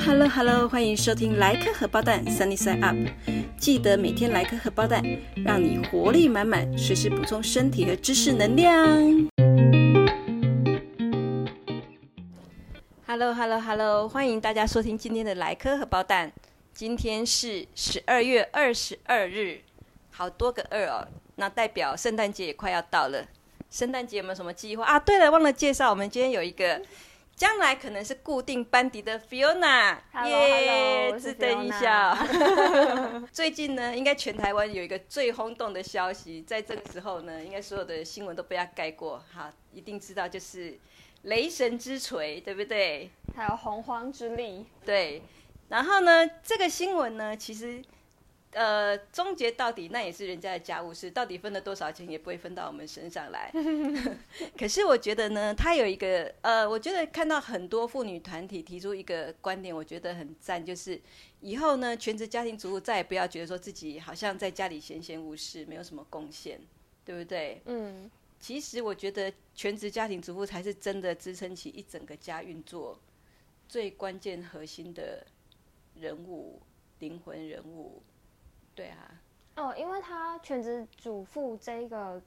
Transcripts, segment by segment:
Hello Hello，欢迎收听莱克荷包蛋 Sunny Side Up，记得每天来颗荷包蛋，让你活力满满，随时补充身体和知识能量。Hello，Hello，Hello，欢迎大家收听今天的莱克荷包蛋。今天是十二月二十二日，好多个二哦，那代表圣诞节也快要到了。圣诞节有没有什么计划啊？对了，忘了介绍，我们今天有一个。将来可能是固定班底的 Fiona，耶，自等一下。最近呢，应该全台湾有一个最轰动的消息，在这个时候呢，应该所有的新闻都被他盖过。好，一定知道就是雷神之锤，对不对？还有洪荒之力，对。然后呢，这个新闻呢，其实。呃，终结到底那也是人家的家务事，到底分了多少钱也不会分到我们身上来。可是我觉得呢，他有一个呃，我觉得看到很多妇女团体提出一个观点，我觉得很赞，就是以后呢，全职家庭主妇再也不要觉得说自己好像在家里闲闲无事，没有什么贡献，对不对？嗯。其实我觉得全职家庭主妇才是真的支撑起一整个家运作最关键核心的人物，灵魂人物。对啊，哦，因为他全职主妇这个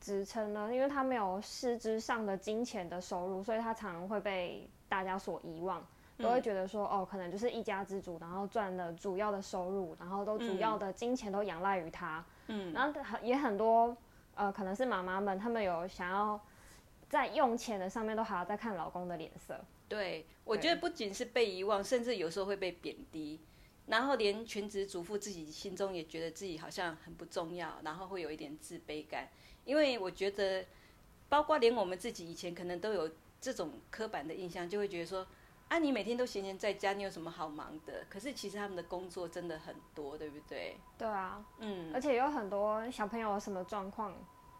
职称呢，因为他没有实质上的金钱的收入，所以他常常会被大家所遗忘，都会觉得说，哦，可能就是一家之主，然后赚的主要的收入，然后都主要的金钱都仰赖于他，嗯，然后很也很多，呃，可能是妈妈们，他们有想要在用钱的上面都还要再看老公的脸色，对，我觉得不仅是被遗忘，甚至有时候会被贬低。然后连全职主妇自己心中也觉得自己好像很不重要，然后会有一点自卑感。因为我觉得，包括连我们自己以前可能都有这种刻板的印象，就会觉得说，啊，你每天都闲闲在家，你有什么好忙的？可是其实他们的工作真的很多，对不对？对啊，嗯，而且有很多小朋友什么状况，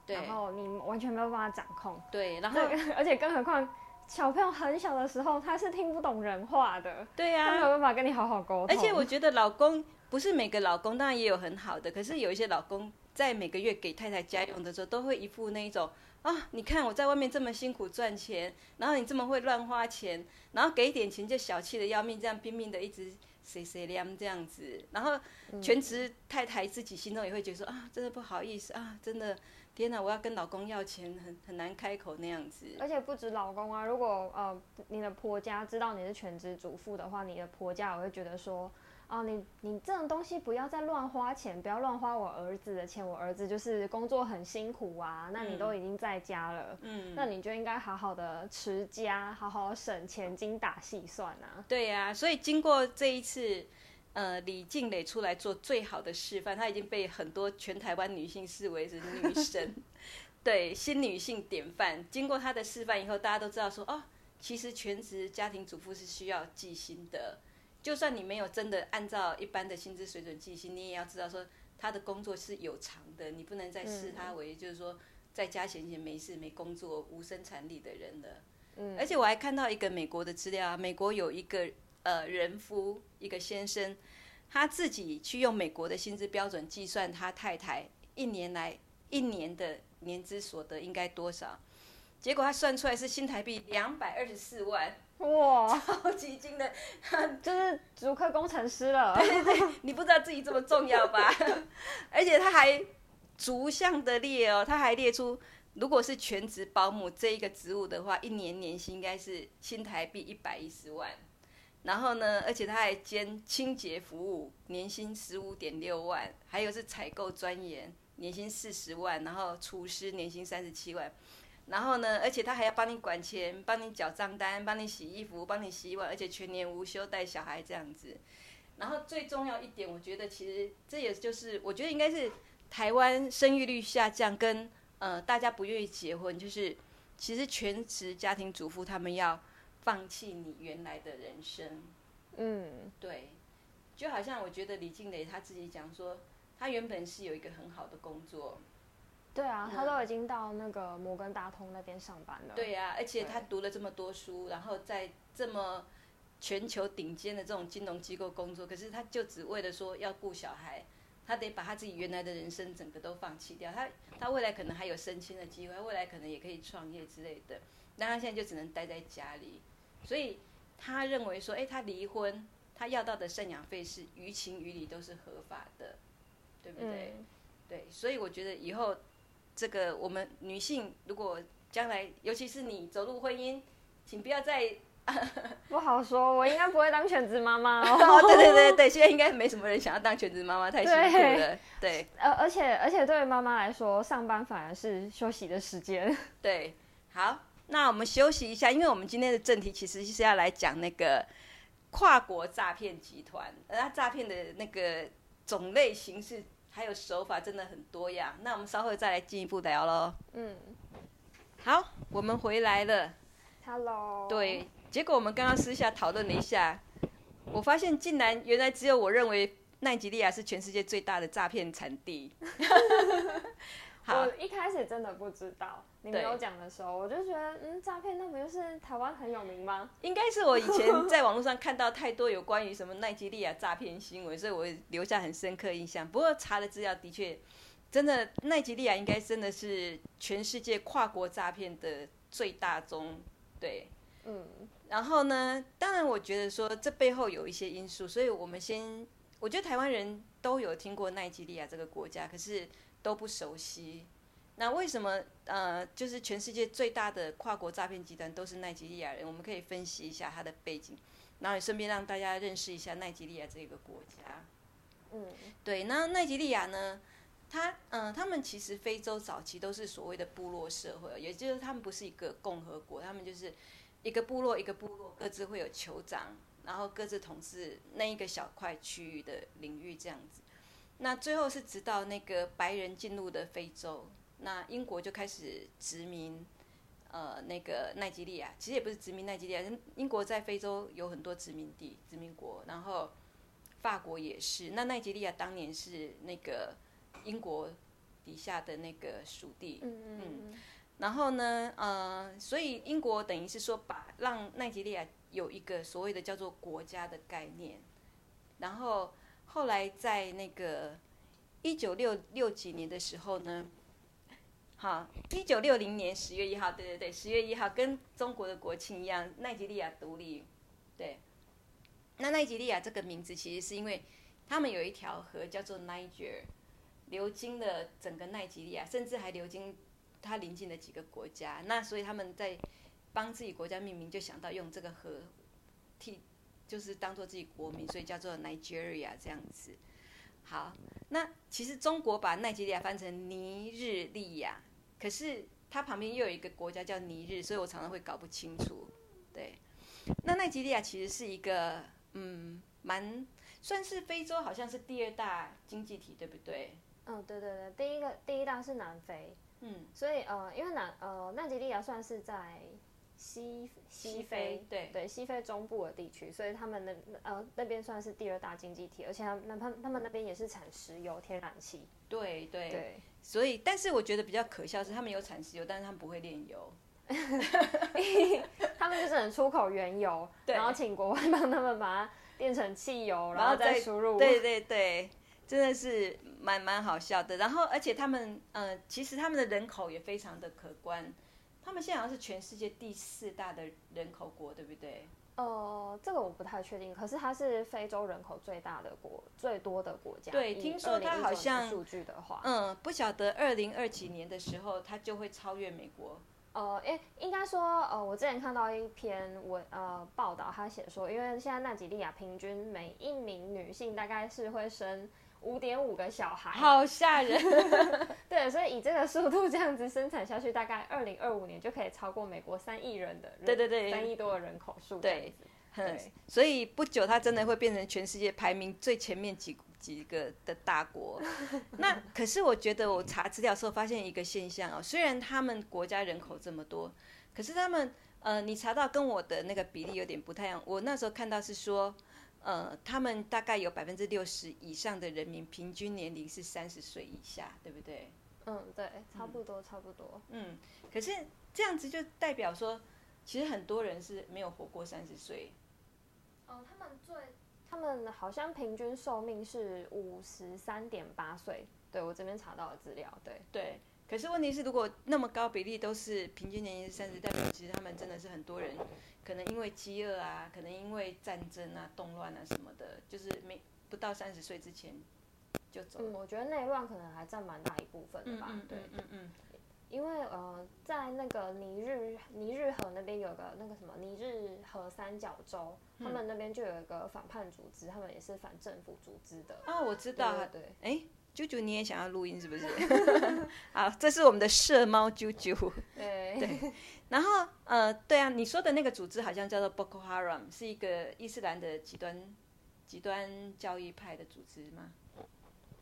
然后你完全没有办法掌控。对，然后 而且更何况。小朋友很小的时候，他是听不懂人话的，对呀，他没有办法跟你好好沟通。而且我觉得老公不是每个老公，当然也有很好的，可是有一些老公在每个月给太太家用的时候，都会一副那一种啊，你看我在外面这么辛苦赚钱，然后你这么会乱花钱，然后给一点钱就小气的要命，这样拼命的一直谁谁凉这样子，然后全职太太自己心中也会觉得说啊，真的不好意思啊，真的。天哪！我要跟老公要钱，很很难开口那样子。而且不止老公啊，如果呃你的婆家知道你是全职主妇的话，你的婆家也会觉得说，啊，你你这种东西不要再乱花钱，不要乱花我儿子的钱。我儿子就是工作很辛苦啊，那你都已经在家了，嗯，那你就应该好好的持家，好好省钱，精打细算啊。对呀，所以经过这一次。呃，李静蕾出来做最好的示范，她已经被很多全台湾女性视为是女神，对新女性典范。经过她的示范以后，大家都知道说，哦，其实全职家庭主妇是需要计薪的。就算你没有真的按照一般的薪资水准计薪，你也要知道说，她的工作是有偿的，你不能再视她为就是说在家闲闲没事没工作无生产力的人了。嗯，而且我还看到一个美国的资料啊，美国有一个。呃，人夫一个先生，他自己去用美国的薪资标准计算他太太一年来一年的年资所得应该多少，结果他算出来是新台币两百二十四万，哇，超级精的，就是主科工程师了。对对对，你不知道自己这么重要吧？而且他还逐项的列哦，他还列出，如果是全职保姆这一个职务的话，一年年薪应该是新台币一百一十万。然后呢，而且他还兼清洁服务，年薪十五点六万，还有是采购专员，年薪四十万，然后厨师年薪三十七万，然后呢，而且他还要帮你管钱，帮你缴账单，帮你洗衣服，帮你洗碗，而且全年无休带小孩这样子。然后最重要一点，我觉得其实这也就是我觉得应该是台湾生育率下降跟呃大家不愿意结婚，就是其实全职家庭主妇他们要。放弃你原来的人生，嗯，对，就好像我觉得李静蕾她自己讲说，她原本是有一个很好的工作，对啊，他都已经到那个摩根大通那边上班了，对呀，而且他读了这么多书，然后在这么全球顶尖的这种金融机构工作，可是他就只为了说要顾小孩，他得把他自己原来的人生整个都放弃掉，他他未来可能还有升迁的机会，未来可能也可以创业之类的，那他现在就只能待在家里。所以他认为说，哎，他离婚，他要到的赡养费是于情于理都是合法的，对不对？对，所以我觉得以后这个我们女性如果将来，尤其是你走入婚姻，请不要再 不好说，我应该不会当全职妈妈哦。对对对对，现在应该没什么人想要当全职妈妈，太辛苦了。对，而而且而且对于妈妈来说，上班反而是休息的时间。对，好。那我们休息一下，因为我们今天的正题其实是要来讲那个跨国诈骗集团，而它诈骗的那个种类、形式还有手法真的很多样。那我们稍后再来进一步聊喽。嗯，好，我们回来了。Hello。对，结果我们刚刚私下讨论了一下，我发现竟然原来只有我认为奈及利亚是全世界最大的诈骗产地。我一开始真的不知道，你没有讲的时候，我就觉得，嗯，诈骗那不就是台湾很有名吗？应该是我以前在网络上看到太多有关于什么奈吉利亚诈骗新闻，所以我留下很深刻印象。不过查的资料的确，真的奈吉利亚应该真的是全世界跨国诈骗的最大宗，对，嗯。然后呢，当然我觉得说这背后有一些因素，所以我们先，我觉得台湾人都有听过奈吉利亚这个国家，可是。都不熟悉，那为什么呃，就是全世界最大的跨国诈骗集团都是奈及利亚人？我们可以分析一下它的背景，然后也顺便让大家认识一下奈及利亚这个国家。嗯，对，那奈及利亚呢，他嗯，他们其实非洲早期都是所谓的部落社会，也就是他们不是一个共和国，他们就是一个部落一个部落各自会有酋长，然后各自统治那一个小块区域的领域这样子。那最后是直到那个白人进入的非洲，那英国就开始殖民，呃，那个奈及利亚，其实也不是殖民奈及利亚，英国在非洲有很多殖民地、殖民国，然后法国也是。那奈及利亚当年是那个英国底下的那个属地，嗯嗯嗯。然后呢，呃，所以英国等于是说把让奈及利亚有一个所谓的叫做国家的概念，然后。后来在那个一九六六几年的时候呢，好，一九六零年十月一号，对对对，十月一号跟中国的国庆一样，奈及利亚独立，对。那奈及利亚这个名字其实是因为他们有一条河叫做 Niger，流经了整个奈及利亚，甚至还流经它邻近的几个国家。那所以他们在帮自己国家命名，就想到用这个河替。就是当做自己国名，所以叫做 Nigeria 这样子。好，那其实中国把奈及利亚翻成尼日利亚，可是它旁边又有一个国家叫尼日，所以我常常会搞不清楚。对，那奈及利亚其实是一个嗯，蛮算是非洲好像是第二大经济体，对不对？嗯，对对对，第一个第一大是南非。嗯，所以呃，因为南呃奈及利亚算是在。西西非对对西非中部的地区，所以他们那呃那边算是第二大经济体，而且他那他他们那边也是产石油、天然气。对对对，所以但是我觉得比较可笑是他们有产石油，但是他们不会炼油，他们就只能出口原油，然后请国外帮他们把它变成汽油，然后再输入。对对对，真的是蛮蛮好笑的。然后而且他们呃其实他们的人口也非常的可观。他们现在好像是全世界第四大的人口国，对不对？呃，这个我不太确定。可是它是非洲人口最大的国，最多的国家。对，听说它好像数据的话，嗯，不晓得二零二几年的时候，它就会超越美国。呃，诶，应该说，呃，我之前看到一篇文，呃，报道，他写说，因为现在纳吉利亚平均每一名女性大概是会生。五点五个小孩，好吓人。对，所以以这个速度这样子生产下去，大概二零二五年就可以超过美国三亿人的，对对对，三亿多的人口数。对，对，所以不久它真的会变成全世界排名最前面几几个的大国。那可是我觉得我查资料时候发现一个现象哦，虽然他们国家人口这么多，可是他们呃，你查到跟我的那个比例有点不太一样。我那时候看到是说。呃，他们大概有百分之六十以上的人民平均年龄是三十岁以下，对不对？嗯，对，差不多，差不多。嗯，可是这样子就代表说，其实很多人是没有活过三十岁。哦，他们最，他们好像平均寿命是五十三点八岁。对我这边查到的资料，对对。可是问题是，如果那么高比例都是平均年龄是三十，代表其实他们真的是很多人，可能因为饥饿啊，可能因为战争啊、动乱啊什么的，就是没不到三十岁之前就走。嗯，我觉得内乱可能还占蛮大一部分的吧。嗯对，嗯嗯因为呃，在那个尼日尼日河那边有个那个什么尼日河三角洲，嗯他们那边就有一个反叛组织，他们也是反政府组织的。哦，我知道对哎，啾啾，你也想要录音是不是？好，这是我们的社猫啾啾。对对然后呃，对啊，你说的那个组织好像叫做 Boko Haram，是一个伊斯兰的极端极端教义派的组织吗？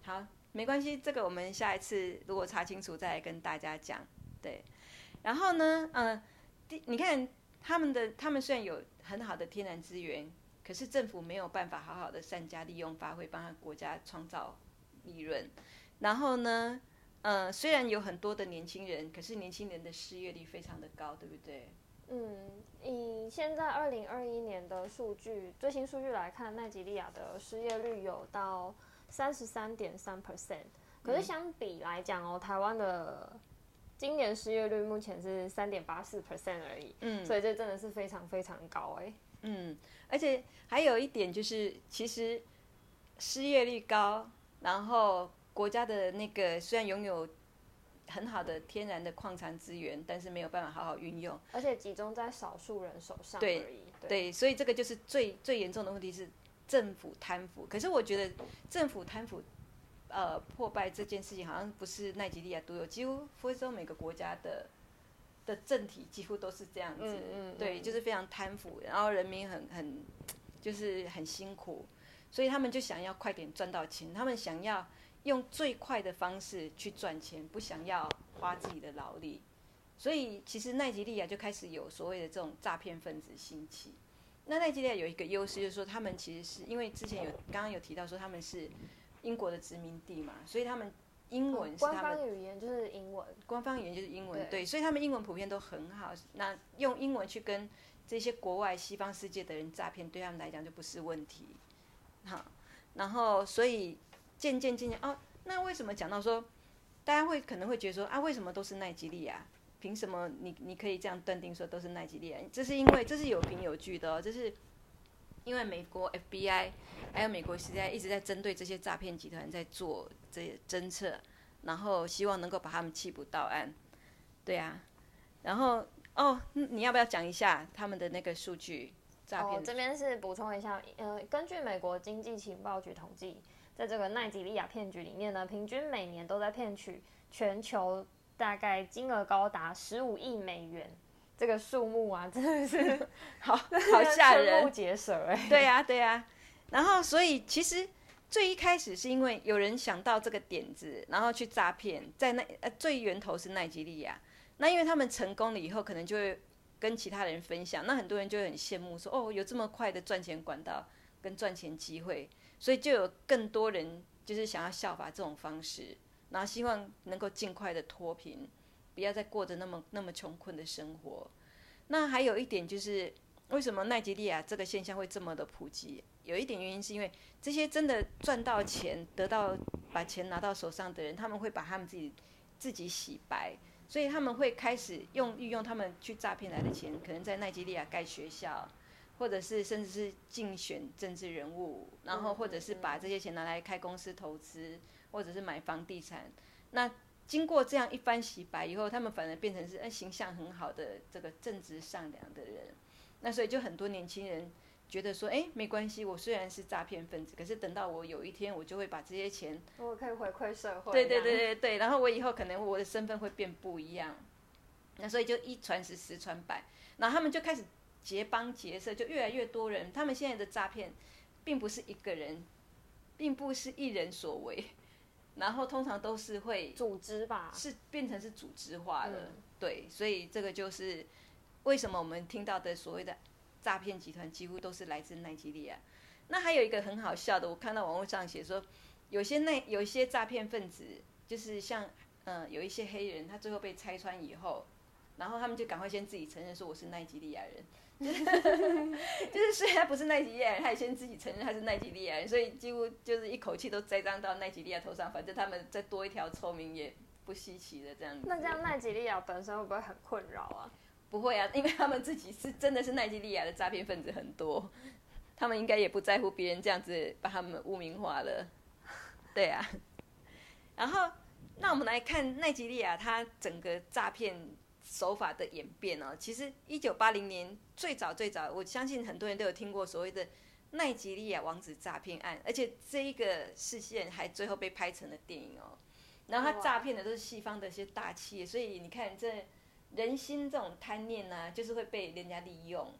好，没关系，这个我们下一次如果查清楚再来跟大家讲。对，然后呢，呃，第你看他们的，他们虽然有很好的天然资源，可是政府没有办法好好的善加利用发挥，帮他国家创造利润。然后呢，呃，虽然有很多的年轻人，可是年轻人的失业率非常的高，对不对？嗯，以现在二零二一年的数据最新数据来看，奈及利亚的失业率有到三十三点三 percent，可嗯是相比来讲哦，台湾的今年失业率目前是三点八四 percent 而已，嗯所以这真的是非常非常高哎。嗯，而且还有一点就是，其实失业率高，然后国家的那个虽然拥有很好的天然的矿产资源，但是没有办法好好运用。而且集中在少数人手上而对已。对，对，所以这个就是最最严重的问题是政府贪腐。可是我觉得政府贪腐，呃，破败这件事情好像不是奈及利亚独有，几乎非洲每个国家的的政体几乎都是这样子。嗯嗯对，嗯就是非常贪腐，然后人民很很就是很辛苦，所以他们就想要快点赚到钱，他们想要用最快的方式去赚钱，不想要花自己的劳力。所以其实奈及利亚就开始有所谓的这种诈骗分子兴起。那奈及利亚有一个优势，就是说他们其实是因为之前有刚刚有提到说他们是英国的殖民地嘛，所以他们英文是官他们方语言就是英文。官方语言就是英文，对对，所以他们英文普遍都很好。那用英文去跟这些国外西方世界的人诈骗，对他们来讲就不是问题。好，然后所以渐渐渐渐哦，那为什么讲到说，大家会可能会觉得说啊，为什么都是奈吉利亚？凭什么你你可以这样断定说都是奈吉利亚？这是因为这是有凭有据的哦，这是因为美国 FBI 还有美国 C I 一直在针对这些诈骗集团在做这些侦测，然后希望能够把他们缉捕到案。对啊，然后哦，你要不要讲一下他们的那个数据诈骗哦，这边是补充一下，呃，根据美国经济情报局统计，在这个奈及利亚骗局里面呢，平均每年都在骗取全球大概金额高达十五亿美元，这个数目啊，真的是 好好吓瞠人目。结舌哎。对呀、对呀、然后所以其实最一开始是因为有人想到这个点子，然后去诈骗，在那呃最源头是奈及利亚。那因为他们成功了以后，可能就会跟其他人分享，那很多人就很羡慕说，哦，有这么快的赚钱管道跟赚钱机会，所以就有更多人就是想要效法这种方式，然后希望能够尽快的脱贫，不要再过着那么那么穷困的生活。那还有一点就是，为什么奈及利亚这个现象会这么的普及？有一点原因是因为这些真的赚到钱、得到把钱拿到手上的人，他们会把他们自己自己洗白，所以他们会开始用运用他们去诈骗来的钱，可能在奈及利亚盖学校，或者是甚至是竞选政治人物，然后或者是把这些钱拿来开公司投资，或者是买房地产。那经过这样一番洗白以后，他们反而变成是哎形象很好的这个正直善良的人。那所以就很多年轻人觉得说，哎，没关系，我虽然是诈骗分子，可是等到我有一天，我就会把这些钱我可以回馈社会。对对对对对，然后我以后可能我的身份会变不一样，那所以就一传十，十传百，然后他们就开始结帮结社，就越来越多人。他们现在的诈骗，并不是一个人，并不是一人所为，然后通常都是会组织吧。是变成是组织化的，嗯对，所以这个就是为什么我们听到的所谓的诈骗集团几乎都是来自奈及利亚。那还有一个很好笑的，我看到网络上写说，有些那有一些诈骗分子，就是像呃有一些黑人，他最后被拆穿以后，然后他们就赶快先自己承认说我是奈及利亚人。就是虽然不是奈及利亚人，他也先自己承认他是奈及利亚人，所以几乎就是一口气都栽赃到奈及利亚头上。反正他们再多一条臭名也不稀奇的这样子。那这样奈吉利亚本身会不会很困扰啊？不会啊，因为他们自己是真的是奈及利亚的诈骗分子很多，他们应该也不在乎别人这样子把他们污名化了。对啊，然后那我们来看奈及利亚它整个诈骗手法的演变哦。其实一九八零年最早最早，我相信很多人都有听过所谓的奈及利亚王子诈骗案，而且这一个事件还最后被拍成了电影哦。然后他诈骗的都是西方的一些大企业，所以你看这。人心这种贪念呢，就是会被人家利用。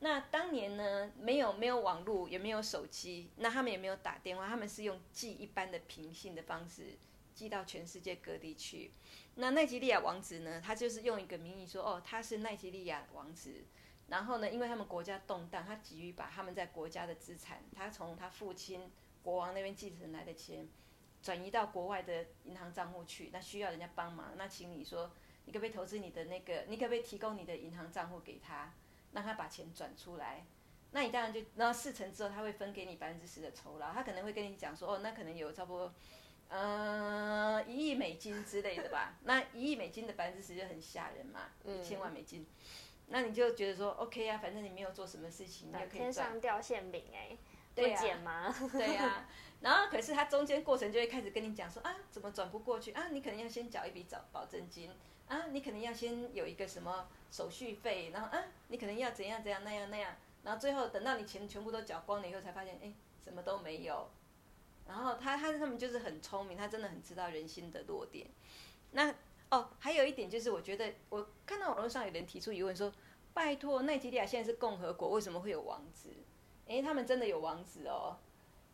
那当年呢，没有没有网络，也没有手机，那他们也没有打电话，他们是用寄一般的平信的方式寄到全世界各地去。那奈及利亚王子呢，他就是用一个名义说，哦，他是奈及利亚王子。然后呢，因为他们国家动荡，他急于把他们在国家的资产，他从他父亲国王那边继承来的钱，转移到国外的银行账户去。那需要人家帮忙，那请你说。你可不可以投资你的那个？你可不可以提供你的银行账户给他，让他把钱转出来？那你当然就，然后事成之后，他会分给你百分之十的酬劳。他可能会跟你讲说，哦，那可能有差不多，呃，一亿美金之类的吧。那一亿美金的百分之十就很吓人嘛，一千万美金。那你就觉得说，OK 啊，反正你没有做什么事情，你就可以赚。天上掉馅饼哎，不捡吗？对呀。然后可是他中间过程就会开始跟你讲说，啊，怎么转不过去啊？你可能要先缴一笔保保证金。啊，你可能要先有一个什么手续费，然后啊，你可能要怎样怎样那样那样，然后最后等到你钱全部都缴光了以后，才发现哎，什么都没有。然后他他他们就是很聪明，他真的很知道人心的弱点。那哦，还有一点就是，我觉得我看到网络上有人提出疑问说，拜托，奈及利亚现在是共和国，为什么会有王子？哎，他们真的有王子哦。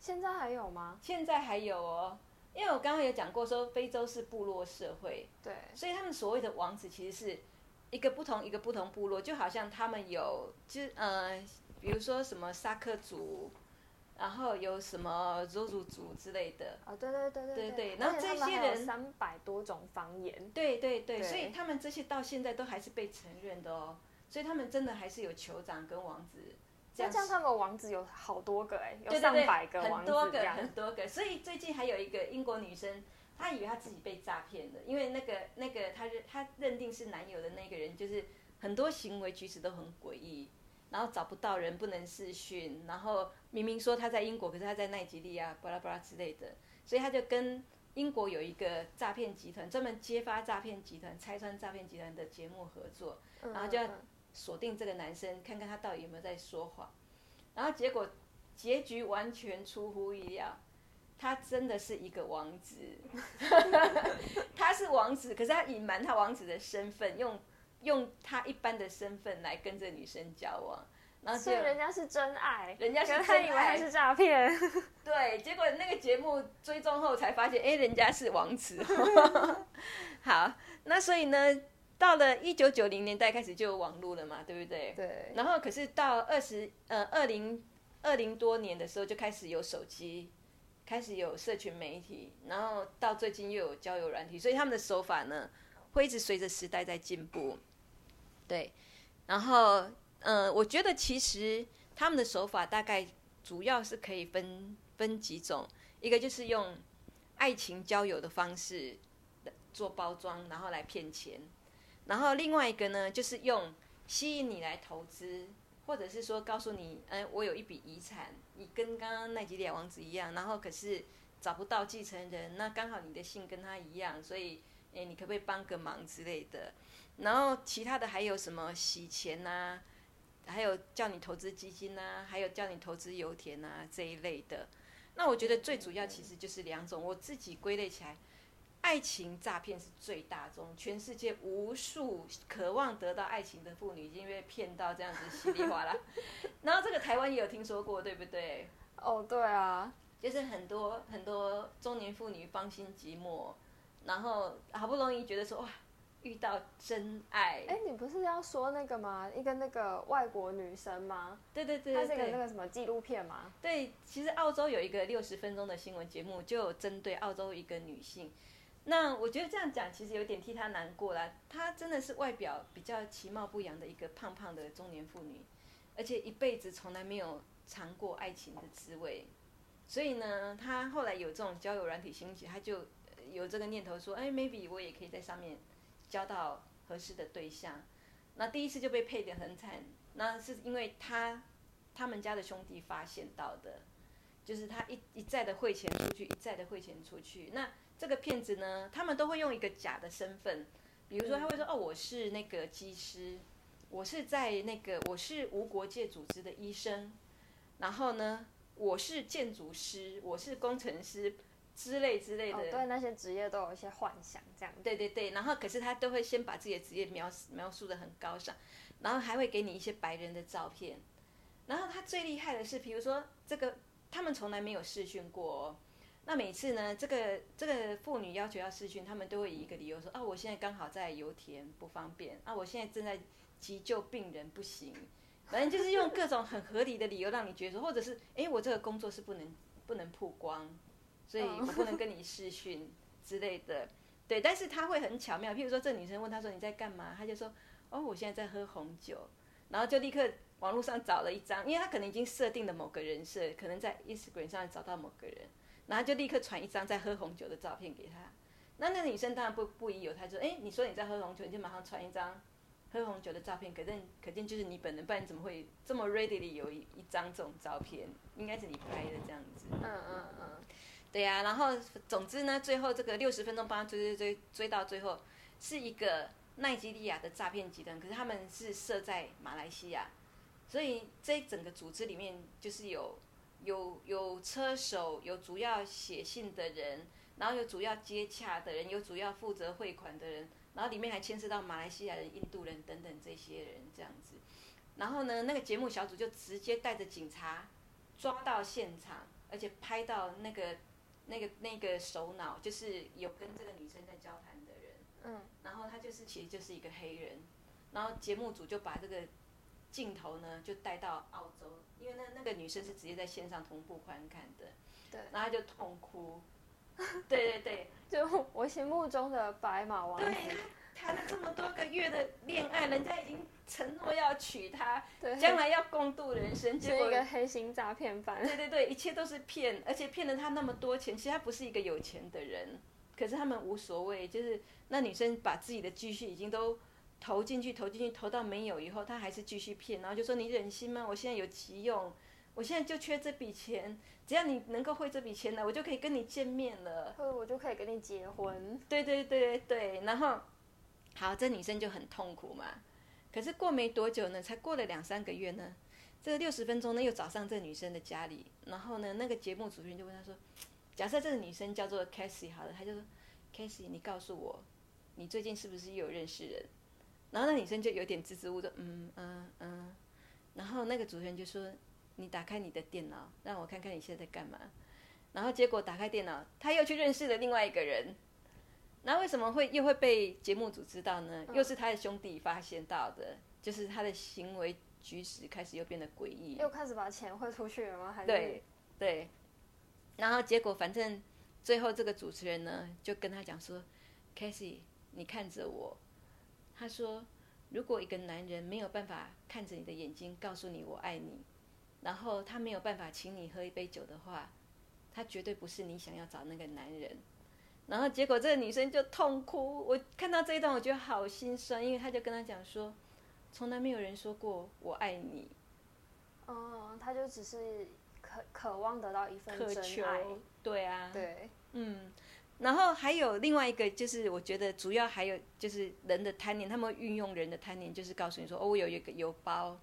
现在还有吗？现在还有哦。因为我刚刚有讲过，说非洲是部落社会，对，所以他们所谓的王子其实是一个不同一个不同部落，就好像他们有，就呃，比如说什么萨克族，然后有什么佐族族之类的。哦，对对对对对对。然后这些人三百多种方言。对对对，所以他们这些到现在都还是被承认的哦，所以他们真的还是有酋长跟王子。那这样他们王子有好多个哎，有上百个王子很多个很多个。所以最近还有一个英国女生，她以为她自己被诈骗了，因为那个那个她认她认定是男友的那个人，就是很多行为举止都很诡异，然后找不到人，不能视讯，然后明明说他在英国，可是他在奈及利亚，巴拉巴拉之类的，所以他就跟英国有一个诈骗集团，专门揭发诈骗集团、拆穿诈骗集团的节目合作，然后就要。锁定这个男生，看看他到底有没有在说谎，然后结果结局完全出乎意料，他真的是一个王子，他是王子，可是他隐瞒他王子的身份，用用他一般的身份来跟这女生交往，然后所以人家是真爱，人家是真爱，以为他是诈骗，对，结果那个节目追踪后才发现，哎，人家是王子，好，那所以呢？到了一九九零年代开始就有网络了嘛，对不对？对。然后可是到二十呃二零二零多年的时候就开始有手机，开始有社群媒体，然后到最近又有交友软体，所以他们的手法呢会一直随着时代在进步。对。然后嗯，我觉得其实他们的手法大概主要是可以分分几种，一个就是用爱情交友的方式做包装，然后来骗钱。然后另外一个呢，就是用吸引你来投资，或者是说告诉你，哎，我有一笔遗产，你跟刚刚奈吉利亚王子一样，然后可是找不到继承人，那刚好你的姓跟他一样，所以，哎，你可不可以帮个忙之类的？然后其他的还有什么洗钱呐，还有叫你投资基金呐，还有叫你投资油田呐这一类的。那我觉得最主要其实就是两种，我自己归类起来。爱情诈骗是最大宗，全世界无数渴望得到爱情的妇女已经被骗到这样子稀里哗啦。然后这个台湾也有听说过，对不对？哦，对啊，就是很多很多中年妇女芳心寂寞，然后好不容易觉得说哇遇到真爱。哎，你不是要说那个吗？一个那个外国女生吗？对对对，她是一个那个什么纪录片吗？对，其实澳洲有一个六十分钟的新闻节目，就有针对澳洲一个女性。那我觉得这样讲其实有点替她难过啦。她真的是外表比较其貌不扬的一个胖胖的中年妇女，而且一辈子从来没有尝过爱情的滋味。所以呢，她后来有这种交友软体兴起，她就有这个念头说，哎，maybe 我也可以在上面交到合适的对象。那第一次就被配得很惨，那是因为他他们家的兄弟发现到的，就是他一一再的汇钱出去，一再的汇钱出去。那这个骗子呢，他们都会用一个假的身份，比如说他会说，哦，我是那个技师，我是在那个我是无国界组织的医生，然后呢，我是建筑师，我是工程师。之类之类的，对那些职业都有一些幻想，这样。对对对，然后可是他都会先把自己的职业描描述的很高尚，然后还会给你一些白人的照片。然后他最厉害的是，比如说这个他们从来没有试训过，那每次呢，这个这个妇女要求要试训，他们都会以一个理由说：啊，我现在刚好在油田不方便，啊，我现在正在急救病人不行，反正就是用各种很合理的理由让你觉得说，或者是哎，我这个工作是不能不能曝光。所以我不能跟你试训之类的，对，但是他会很巧妙，譬如说这女生问他说你在干嘛，他就说哦我现在在喝红酒，然后就立刻网络上找了一张，因为他可能已经设定了某个人设，可能在 Instagram 上找到某个人，然后就立刻传一张在喝红酒的照片给他，那那女生当然不不疑有他，说哎你说你在喝红酒，你就马上传一张喝红酒的照片，可见可见就是你本人，不然怎么会这么 readily 有一一张这种照片，应该是你拍的这样子，嗯嗯嗯。对呀，然后总之呢，最后这个六十分钟帮他追追追追到最后，是一个奈及利亚的诈骗集团，可是他们是设在马来西亚，所以这整个组织里面就是有有有车手，有主要写信的人，然后有主要接洽的人，有主要负责汇款的人，然后里面还牵涉到马来西亚人、印度人等等这些人这样子，然后呢，那个节目小组就直接带着警察抓到现场，而且拍到那个。那个那个首脑就是有跟这个女生在交谈的人，嗯，然后他就是其实就是一个黑人，然后节目组就把这个镜头呢就带到澳洲，因为那那个女生是直接在线上同步观看的，对，然后她就痛哭，对对对，就我心目中的白马王子。谈了这么多个月的恋爱，人家已经承诺要娶她，将来要共度人生，结果一个黑心诈骗犯。对对对，一切都是骗，而且骗了他那么多钱。其实他不是一个有钱的人，可是他们无所谓，就是那女生把自己的积蓄已经都投进去，投进去，投到没有以后，他还是继续骗，然后就说你忍心吗？我现在有急用，我现在就缺这笔钱，只要你能够汇这笔钱来，我就可以跟你见面了，或者我就可以跟你结婚。对对对对，然后。好，这女生就很痛苦嘛。可是过没多久呢，才过了两三个月呢，这个六十分钟呢又找上这女生的家里，然后呢，那个节目主持人就问她说：“假设这个女生叫做 c a s i e 好了，他就说 c a s i e 你告诉我，你最近是不是又有认识人？”然后那女生就有点支支吾吾，嗯嗯嗯。然后那个主持人就说：“你打开你的电脑，让我看看你现在在干嘛。”然后结果打开电脑，他又去认识了另外一个人。那为什么会又会被节目组知道呢？又是他的兄弟发现到的，就是他的行为举止开始又变得诡异，又开始把钱汇出去了吗？还是对对，然后结果反正最后这个主持人呢就跟他讲说 c a s e y 你看着我。”他说：“如果一个男人没有办法看着你的眼睛告诉你我爱你，然后他没有办法请你喝一杯酒的话，他绝对不是你想要找那个男人。”然后结果这个女生就痛哭，我看到这一段我觉得好心酸，因为他就跟他讲说，从来没有人说过我爱你。嗯，他就只是渴渴望得到一份真爱。对啊。对。嗯，然后还有另外一个，就是我觉得主要还有就是人的贪念，他们运用人的贪念，就是告诉你说，哦，我有一个邮包，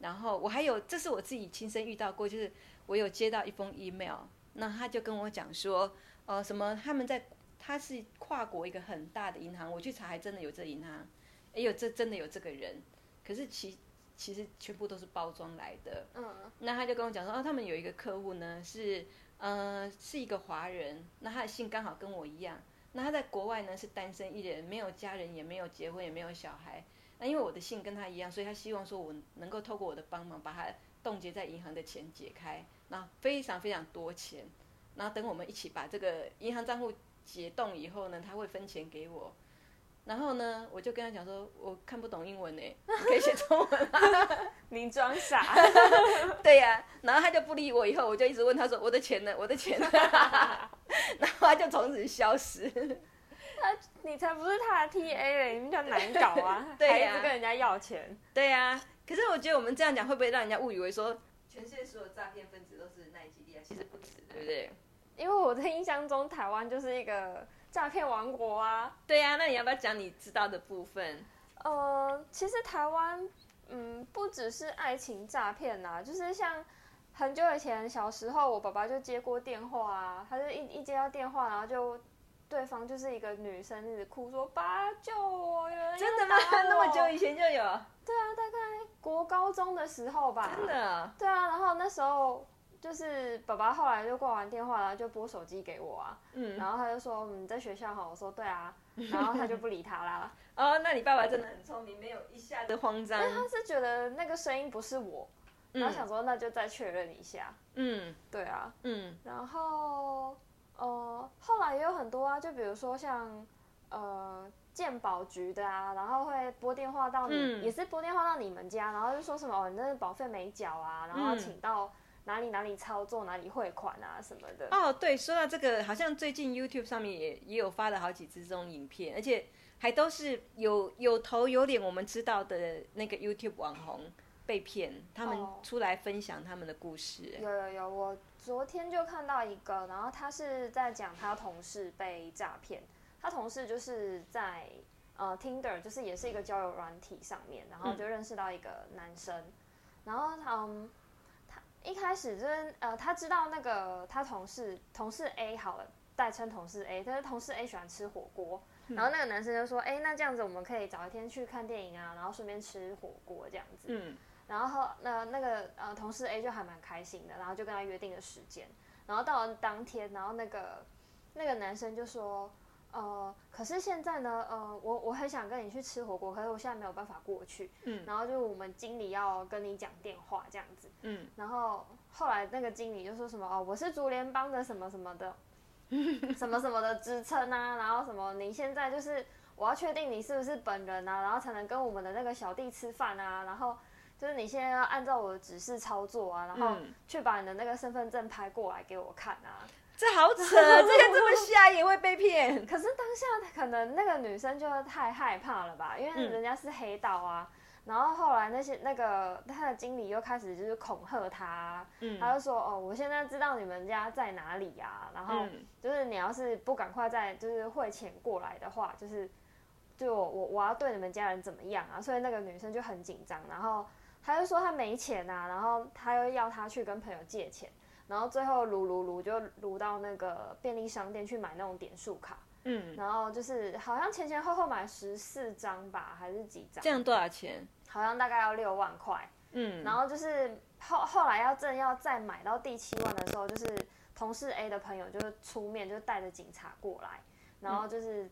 然后我还有，这是我自己亲身遇到过，就是我有接到一封 email，那他就跟我讲说，呃，什么他们在。他是跨国一个很大的银行，我去查还真的有这银行，哎呦这真的有这个人，可是其其实全部都是包装来的。嗯，那他就跟我讲说，哦，他们有一个客户呢是，呃，是一个华人，那他的姓刚好跟我一样，那他在国外呢是单身一人，没有家人，也没有结婚，也没有小孩。那因为我的姓跟他一样，所以他希望说我能够透过我的帮忙，把他冻结在银行的钱解开，那非常非常多钱，然后等我们一起把这个银行账户。解冻以后呢，他会分钱给我，然后呢，我就跟他讲说，我看不懂英文呢，可以写中文吗？你装傻。对呀、然后他就不理我，以后我就一直问他说我的钱呢，我的钱呢，然后他就从此消失。你才不是他的 TA 嘞，你们叫难搞啊，对呀还一直跟人家要钱。对呀、可是我觉得我们这样讲会不会让人家误以为说全世界所有诈骗分子都是奈及利亚？其实不止，对不对？因为我的印象中，台湾就是一个诈骗王国啊。对呀、那你要不要讲你知道的部分？呃，其实台湾，嗯，不只是爱情诈骗呐，就是像很久以前小时候，我爸爸就接过电话啊，他就一一接到电话，然后就对方就是一个女生，一直哭说：“爸，救我！有人要真的吗？那么久以前就有？对啊，大概国高中的时候吧。真的？对啊，然后那时候就是爸爸后来就挂完电话，然后就拨手机给我啊，嗯，然后他就说：“嗯你在学校哈？”我说：“对啊。”然后他就不理他啦。哦，那你爸爸真的很聪明，没有一下子慌张。但他是觉得那个声音不是我，然后想嗯说那就再确认一下。嗯对啊，嗯然后呃后来也有很多啊，就比如说像呃鉴宝局的啊，然后会拨电话到你，嗯也是拨电话到你们家，然后就说什么哦你那个保费没缴啊，然后嗯请到哪里哪里操作哪里汇款啊什么的。哦，对，说到这个，好像最近 YouTube 上面也也有发了好几支这种影片，而且还都是有有头有脸我们知道的那个 YouTube 网红被骗，他们哦出来分享他们的故事。有有有，我昨天就看到一个，然后他是在讲他同事被诈骗，他同事就是在呃 Tinder，就是也是一个交友软体上面，然后就认识到一个男生，然后嗯，他一开始就是呃他知道那个他同事同事 A 好了，代称同事 A，但是同事 A 喜欢吃火锅，然后那个男生就说，哎、那这样子我们可以早一天去看电影啊，然后顺便吃火锅这样子，嗯。然后那那个呃同事 A 就还蛮开心的，然后就跟他约定了时间，然后到了当天，然后那个那个男生就说，呃，可是现在呢，呃，我我很想跟你去吃火锅，可是我现在没有办法过去，嗯。然后就我们经理要跟你讲电话这样子，嗯。然后后来那个经理就说什么哦，我是竹联帮的什么什么的，什么什么的支撑啊，然后什么你现在就是我要确定你是不是本人啊，然后才能跟我们的那个小弟吃饭啊，然后就是你现在要按照我的指示操作啊，然后嗯去把你的那个身份证拍过来给我看啊。这好扯，这个这么瞎也会被骗。可是当下可能那个女生就太害怕了吧，因为嗯人家是黑道啊。然后后来那些那个他的经理又开始就是恐吓他他就说哦，我现在知道你们家在哪里呀、然后嗯就是你要是不赶快再就是汇钱过来的话，就是就我我我要对你们家人怎么样啊？所以那个女生就很紧张，然后她就说他没钱啊，然后他又要他去跟朋友借钱，然后最后撸撸撸就撸到那个便利商店去买那种点数卡，嗯，然后就是好像前前后后买十四张吧，还是几张这？样多少钱？好像大概要六万块。嗯，然后就是后后来要正要再买到第七万的时候，就是同事 A 的朋友就是出面，就带着警察过来，然后就是、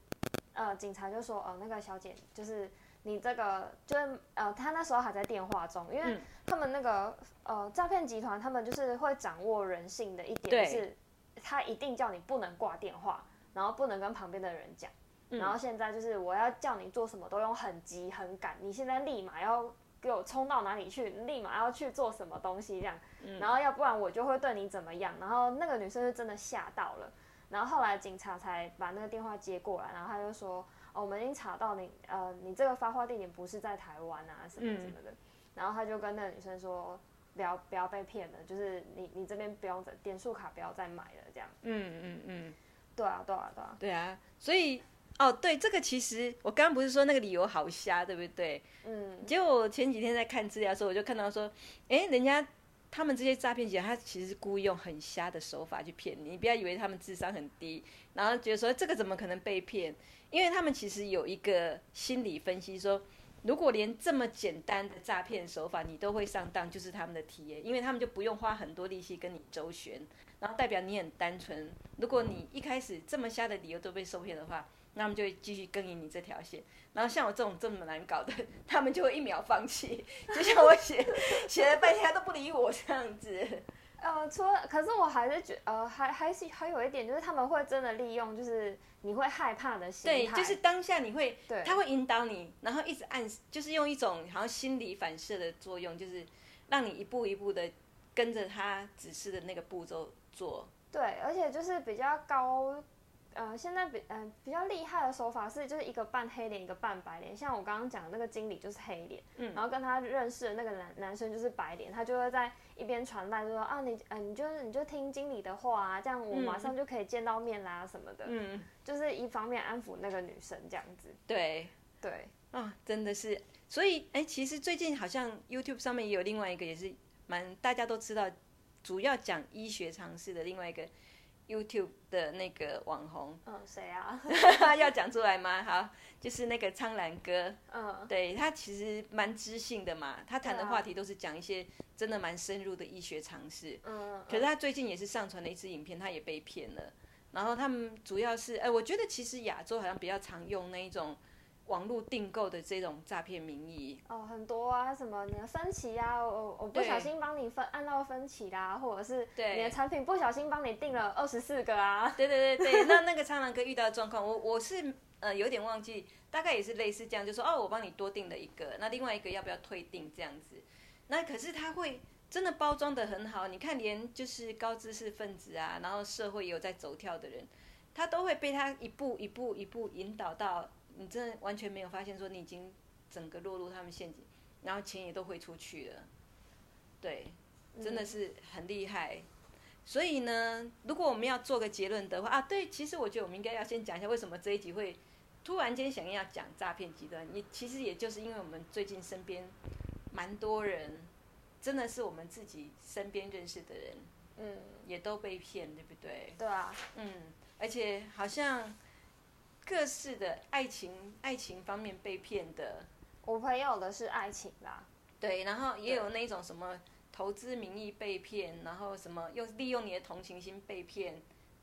呃警察就说哦、那个小姐就是你这个就是呃他那时候还在电话中，因为嗯他们那个呃诈骗集团他们就是会掌握人性的一对点是，他一定叫你不能挂电话，然后不能跟旁边的人讲。嗯然后现在就是我要叫你做什么都用很急很赶，你现在立马要给我冲到哪里去，立马要去做什么东西这样，嗯然后要不然我就会对你怎么样。然后那个女生是真的吓到了，然后后来警察才把那个电话接过来，然后他就说，哦，我们已经查到你，呃，你这个发话地点不是在台湾啊，什么什么的。然后他就跟那个女生说，不要不要被骗了，就是你你这边不用再点数卡不要再买了这样。嗯嗯嗯，对啊对啊对啊，对啊，所以哦，对，这个其实我刚刚不是说那个理由好瞎，对不对？嗯结果我前几天在看资料的时候，我就看到说，哎，人家他们这些诈骗集团，他其实是故意用很瞎的手法去骗你，你不要以为他们智商很低，然后觉得说这个怎么可能被骗？因为他们其实有一个心理分析说。如果连这么简单的诈骗手法你都会上当，就是他们的体验因为他们就不用花很多力气跟你周旋，然后代表你很单纯。如果你一开始这么瞎的理由都被受骗的话，那他们就会继续跟引你这条线。然后像我这种这么难搞的，他们就会一秒放弃，就像我写写了半天他都不理我这样子。呃，除了，可是我还是觉，呃，还还是还有一点，就是他们会真的利用，就是你会害怕的心对，态，就是当下你会，对他会引导你，然后一直暗示，就是用一种好像心理反射的作用，就是让你一步一步的跟着他指示的那个步骤做。对，而且就是比较高，呃，现在比呃、比较厉害的手法是，就是一个半黑脸，一个半白脸。像我刚刚讲的那个经理就是黑脸，嗯。然后跟他认识的那个男男生就是白脸，他就会在一边传带就说啊你嗯、你就你就听经理的话啊，这样我马上就可以见到面啦什么的，嗯，就是一方面安抚那个女生这样子。对，对，啊、真的是，所以哎，其实最近好像 YouTube 上面也有另外一个，也是蛮大家都知道，主要讲医学常识的另外一个 YouTube 的那个网红，嗯，谁啊？要讲出来吗？好，就是那个苍兰哥，嗯，对他其实蛮知性的嘛，他谈的话题都是讲一些真的蛮深入的医学常识。嗯，可是他最近也是上传了一支影片，他也被骗了。然后他们主要是，哎，我觉得其实亚洲好像比较常用那一种网络订购的这种诈骗名义。哦，很多啊，什么你的分期啊，我我不小心帮你分按到分期啦，或者是对你的产品不小心帮你订了二十四个啊。对对对对，那那个苍狼哥遇到的状况，我我是呃有点忘记，大概也是类似这样，就说哦，我帮你多订了一个，那另外一个要不要退订这样子？那可是他会真的包装的很好，你看连就是高知识分子啊，然后社会也有在走跳的人，他都会被他一步一步一步引导到，你真的完全没有发现说你已经整个落入他们陷阱，然后钱也都汇出去了，对，真的是很厉害。所以呢，如果我们要做个结论的话啊，对，其实我觉得我们应该要先讲一下为什么这一集会突然间想要讲诈骗集团。也其实也就是因为我们最近身边蛮多人，真的是我们自己身边认识的人，嗯，也都被骗，对不对？对啊，嗯，而且好像各式的爱情爱情方面被骗的，我朋友的是爱情啦，对，然后也有那种什么投资名义被骗，然后什么又利用你的同情心被骗，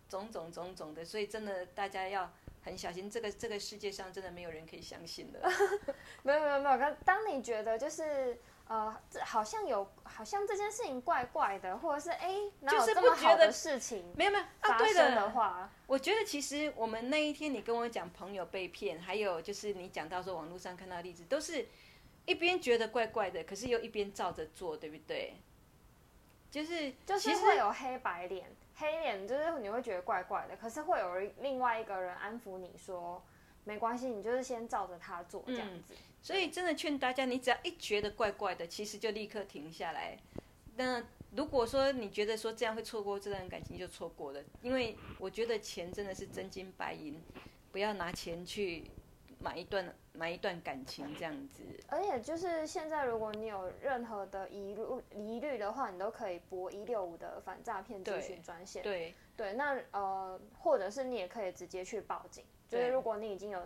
种种种种的，所以真的大家要很小心，这个这个世界上真的没有人可以相信的。没有没有没有，可当你觉得就是呃，这好像有好像这件事情怪怪的，或者是哎，哪有就是这不觉得么好的事情没有没有啊，发对生的话，我觉得其实我们那一天你跟我讲朋友被骗，还有就是你讲到说网络上看到的例子，都是一边觉得怪怪的，可是又一边照着做，对不对？就是就是会有黑白脸，黑脸就是你会觉得怪怪的，可是会有另外一个人安抚你说没关系，你就是先照着他做这样子。所以真的劝大家，你只要一觉得怪怪的，其实就立刻停下来。那如果说你觉得说这样会错过这段感情，就错过了。因为我觉得钱真的是真金白银，不要拿钱去买一段买一段感情这样子。而且就是现在，如果你有任何的疑虑疑虑的话，你都可以拨一六五的反诈骗咨询专线。对对，那呃，或者是你也可以直接去报警。就是如果你已经有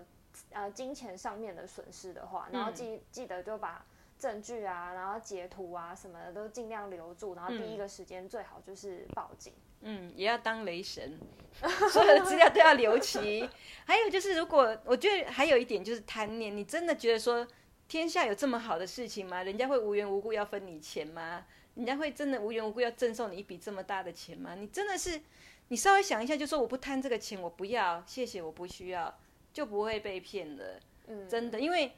呃金钱上面的损失的话，然后嗯记、记得就把证据啊，然后截图啊什么的都尽量留住，然后第一个时间最好就是报警。嗯，也要当雷神，所有的资料都要留齐。还有就是，如果我觉得还有一点就是贪念，你真的觉得说天下有这么好的事情吗？人家会无缘无故要分你钱吗？人家会真的无缘无故要赠送你一笔这么大的钱吗？你真的是，你稍微想一下，就说我不贪这个钱，我不要，谢谢，我不需要，就不会被骗了。嗯，真的，因为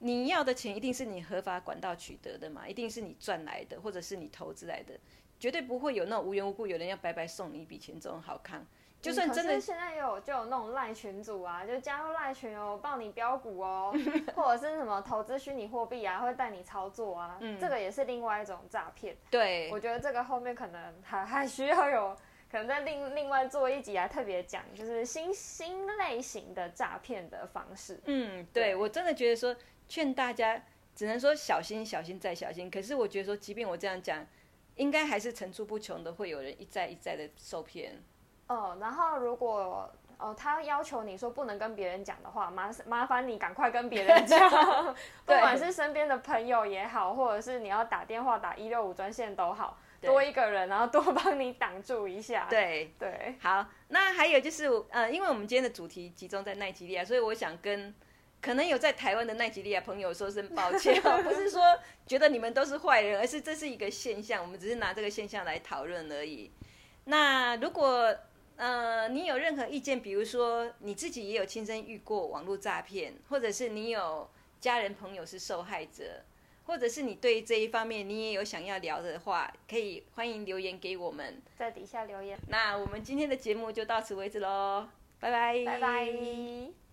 你要的钱一定是你合法管道取得的嘛，一定是你赚来的，或者是你投资来的，绝对不会有那种无缘无故有人要白白送你一笔钱这种好看。就算真的嗯现在有就有那种赖群组啊，就加入赖群哦，帮你标股哦，或者是什么投资虚拟货币啊，会带你操作啊，嗯这个也是另外一种诈骗。对我觉得这个后面可能还还需要有，可能在另另外做一集来特别讲，就是新新类型的诈骗的方式。嗯，对我真的觉得说，劝大家只能说小心、小心再小心。可是我觉得说，即便我这样讲，应该还是层出不穷的会有人一再一再的受骗。哦，然后如果哦他要求你说不能跟别人讲的话，麻 麻烦你赶快跟别人讲，不管是身边的朋友也好，或者是你要打电话打一六五专线都好，对多一个人，然后多帮你挡住一下。对，对，好，那还有就是，呃，因为我们今天的主题集中在奈及利亚，所以我想跟可能有在台湾的奈及利亚朋友说声抱歉，不是说觉得你们都是坏人，而是这是一个现象，我们只是拿这个现象来讨论而已。那如果呃你有任何意见，比如说你自己也有亲身遇过网络诈骗，或者是你有家人朋友是受害者，或者是你对这一方面你也有想要聊的话，可以欢迎留言给我们，在底下留言。那我们今天的节目就到此为止喽，拜拜，拜拜。